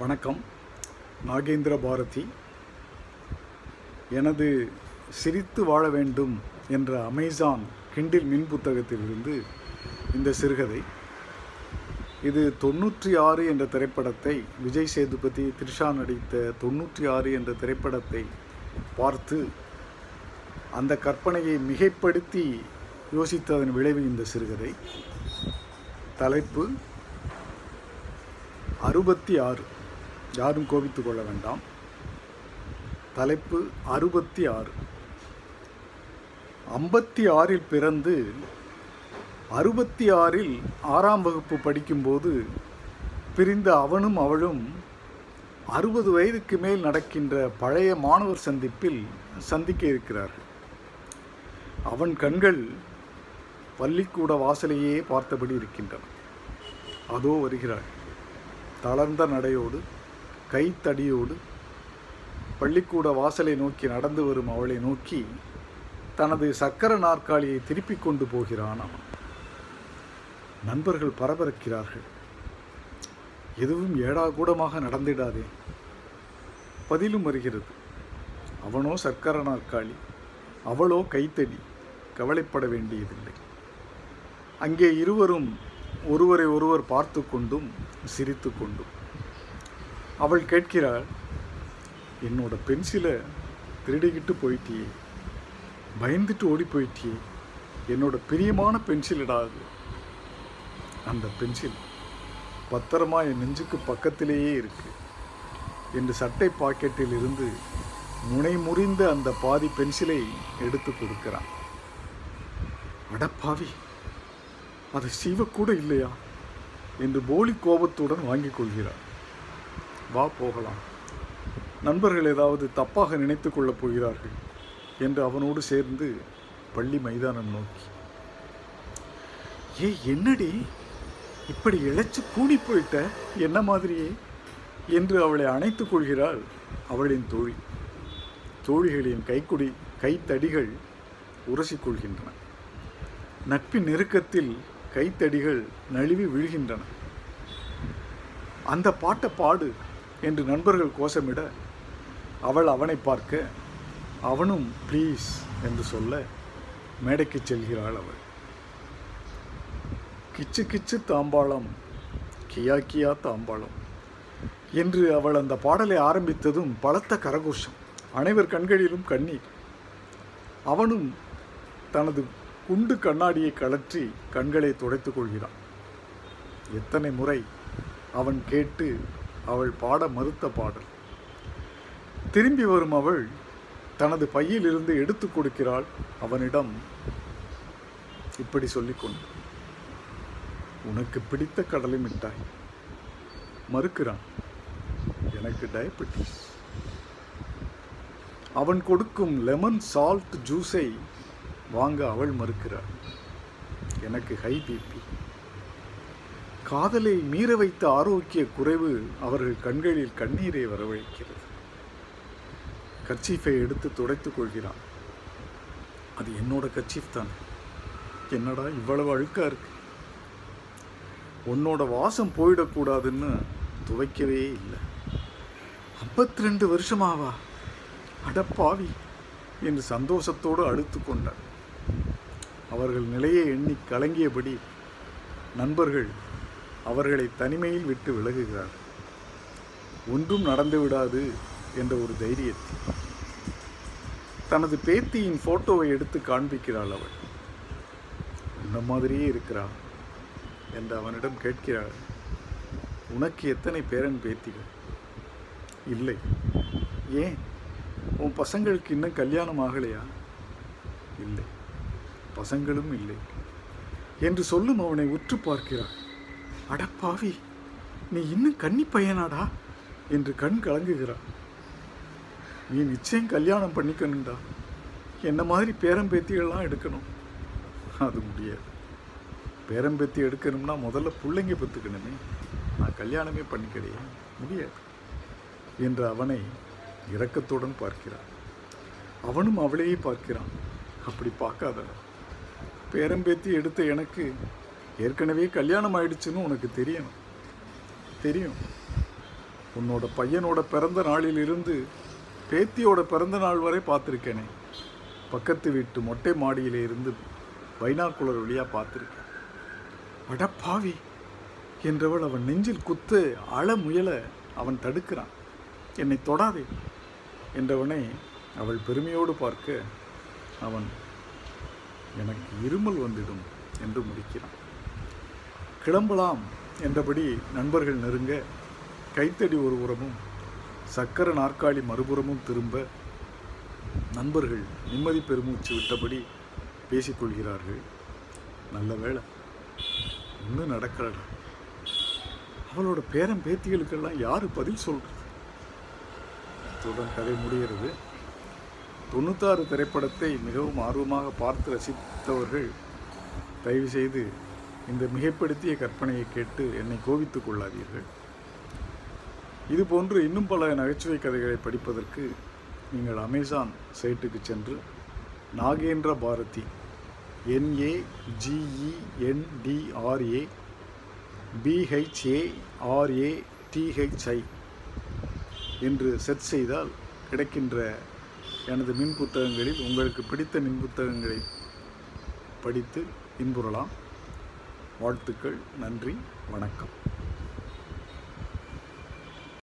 வணக்கம். நாகேந்திர பாரதி எனது சிரித்து வாழ வேண்டும் என்ற அமேசான் கிண்டில் மின் புத்தகத்திலிருந்து இந்த சிறுகதை. இது தொண்ணூற்றி ஆறு என்ற திரைப்படத்தை விஜய் சேதுபதி த்ரிஷா நடித்த தொண்ணூற்றி ஆறு என்ற திரைப்படத்தை பார்த்து அந்த கற்பனையை மிகைப்படுத்தி யோசித்ததன் விளைவு இந்த சிறுகதை. தலைப்பு அறுபத்தி ஆறு. யாரும் கோபித்து கொள்ள வேண்டாம். தலைப்பு அறுபத்தி ஆறு ஐம்பத்தி ஆறில் பிறந்து அறுபத்தி ஆறில் ஆறாம் வகுப்பு படிக்கும்போது பிரிந்த அவனும் அவளும் அறுபது வயதுக்கு மேல் நடக்கின்ற பழைய மாணவர் சந்திப்பில் சந்திக்க இருக்கிறார்கள். அவன் கண்கள் பள்ளிக்கூட வாசலையே பார்த்தபடி இருக்கின்றன. அதோ வருகிறாள். தளர்ந்த நடையோடு கைத்தடியோடு பள்ளிக்கூட வாசலை நோக்கி நடந்து வரும் அவளை நோக்கி தனது சக்கர நாற்காலியை திருப்பிக் கொண்டு போகிறான்? அவன் நண்பர்கள் பரபரக்கிறார்கள். எதுவும் ஏடாகூடமாக நடந்திடாதே. பதிலும் வருகிறது. அவனோ சர்க்கர நாற்காலி அவளோ கைத்தடி கவலைப்பட வேண்டியதில்லை. அங்கே இருவரும் ஒருவரை ஒருவர் பார்த்து கொண்டும் சிரித்து கொண்டும் அவள் கேட்கிறாள் என்னோட பென்சிலை திருடிக்கிட்டு போயிட்டியே பயந்துட்டு ஓடி போயிட்டியே என்னோட பிரியமான பென்சில் அது. அந்த பென்சில் பத்திரமா என் நெஞ்சுக்கு பக்கத்திலேயே இருக்கு. என்று சட்டை பாக்கெட்டில் இருந்து முனை முறிந்த அந்த பாதி பென்சிலை எடுத்து கொடுக்கிறான். அடப்பாவி அது சீவக்கூட இல்லையா? என்று போலி கோபத்துடன் வாங்கிக் கொள்கிறார் வா போகலாம். நண்பர்கள் ஏதாவது தப்பாக நினைத்து கொள்ளப் போகிறார்கள் என்று அவனோடு சேர்ந்து பள்ளி மைதானம் நோக்கி. ஏ என்னடி? இப்படி இழைச்சு கூடி போயிட்ட? என்ன மாதிரியே? என்று அவளை அணைத்துக் கொள்கிறாள் அவளின் தோழி. தோழிகளின் கைக்குடி கைத்தடிகள் உரசிக்கொள்கின்றன நட்பின் நெருக்கத்தில் கைத்தடிகள் நழுவி விழுகின்றன. அந்த பாட்டை பாடு என்று நண்பர்கள் கோஷமிட அவள் அவனை பார்க்க அவனும் ப்ளீஸ் என்று சொல்ல மேடைக்கு செல்கிறாள் அவள். கிச்சு கிச்சு தாம்பாளம் கியா கியா தாம்பாளம் என்று அவள் அந்த பாடலை ஆரம்பித்ததும் பலத்த கரகோஷம். அனைவர் கண்களிலும் கண்ணீர். அவனும் தனது குண்டு கண்ணாடியை கழற்றி கண்களை துடைத்துக் கொள்கிறான். எத்தனை முறை அவன் கேட்டு அவள் பாட மறுத்த பாடல். திரும்பி வரும் அவள் தனது பையிலிருந்து எடுத்து கொடுக்கிறாள் அவனிடம். இப்படி சொல்லிக்கொண்டு உனக்கு பிடித்த கடலை மிட்டாய். மறுக்கிறான் எனக்கு டயபெட்டிஸ் அவன் கொடுக்கும் லெமன் சால்ட் ஜூஸை வாங்க அவள் மறுக்கிறாள் எனக்கு ஹை பிபி காதலை மீற வைத்த ஆரோக்கிய குறைவு அவர்கள் கண்களில் கண்ணீரை வரவழைக்கிறது. கர்ச்சீஃபை எடுத்து துடைத்துக் கொள்கிறான். அது என்னோட கர்ச்சீஃப் தான்? என்னடா இவ்வளவு அழுக்கா இருக்கு? உன்னோட வாசம் போயிடக்கூடாதுன்னு துவைக்கவே இல்லை. ஐம்பத்தி ரெண்டு வருஷமாவா அடப்பாவி என்று சந்தோஷத்தோடு அழுத்து கொண்டார் அவர்கள் நிலையை எண்ணி கலங்கியபடி நண்பர்கள் அவர்களை தனிமையில் விட்டு விலகுகிறார். ஒன்றும் நடந்து விடாது என்ற ஒரு தைரியத்தில். தனது பேத்தியின் போட்டோவை எடுத்து காண்பிக்கிறாள் அவள். உன்ன மாதிரியே இருக்கிறாள் என்று அவனிடம் கேட்கிறாள். உனக்கு எத்தனை பேரன் பேத்திகள்? இல்லை. ஏன்? உன் பசங்களுக்கு இன்னும் கல்யாணம் ஆகலையா? இல்லை. பசங்களும் இல்லை. என்று சொல்லும் அவனை உற்று பார்க்கிறாள். அடப்பாவி நீ இன்னும் கன்னி பையனாடா என்று கண் கலங்குகிறாள் நீ நிச்சயம் கல்யாணம் பண்ணிக்கணுண்டா என்ன மாதிரி பேரம்பேத்திகள்லாம் எடுக்கணும்? அது முடியாது. பேரம்பேத்தி எடுக்கணும்னா முதல்ல பிள்ளைங்க பெற்றுக்கணுமே நான் கல்யாணமே பண்ணிக்கலையே முடியாது என்று அவனை இரக்கத்துடன் பார்க்கிறான். அவனும் அவளையே பார்க்கிறான். அப்படி பார்க்காதடா பேரம்பேத்தி எடுத்த எனக்கு ஏற்கனவே கல்யாணம் ஆயிடுச்சுன்னு உனக்கு தெரியணும் தெரியும். உன்னோட பையனோட பிறந்த நாளிலிருந்து பேத்தியோட பிறந்த நாள் வரை பார்த்துருக்கேனே. பக்கத்து வீட்டு மொட்டை மாடியிலே இருந்து பைனாக்குலர் வழியாக பார்த்துருக்கேன். அடப்பாவி என்றவள் அவன் நெஞ்சில் குத்து அழ முயல அவன் தடுக்கிறான். என்னை தொடாதே! என்றவனை அவள் பெருமையோடு பார்க்க அவன் எனக்கு இருமல் வந்துடும் என்று முடிக்கிறான். கிளம்பலாம் என்றபடி நண்பர்கள் நெருங்க கைத்தடி ஒரு புறமும் சக்கர நாற்காலி மறுபுறமும் திரும்ப நண்பர்கள் நிம்மதி பெருமூச்சு விட்டபடி பேசிக்கொள்கிறார்கள். நல்ல வேளை ஒன்றும் நடக்கலடா. அவளோட பேரன் பேத்திகளுக்கெல்லாம் யார் பதில் சொல்கிறது அத்துடன் கதை முடிகிறது. தொண்ணூத்தாறு திரைப்படத்தை மிகவும் ஆர்வமாக பார்த்து ரசித்தவர்கள் தயவு செய்து இந்த மிகைப்படுத்திய கற்பனையை கேட்டு என்னை கோவித்துக் கொள்ளாதீர்கள். இது போன்று இன்னும் பல நகைச்சுவை கதைகளை படிப்பதற்கு நீங்கள் அமேசான் சைட்டுக்கு சென்று Nagendra Bharathi N A G E N D R A B H A R A T H I என்று செட் செய்தால் கிடைக்கின்ற எனது மின் புத்தகங்களில் உங்களுக்கு பிடித்த மின் புத்தகங்களை படித்து இன்புறலாம். வாழ்த்துக்கள் நன்றி வணக்கம்.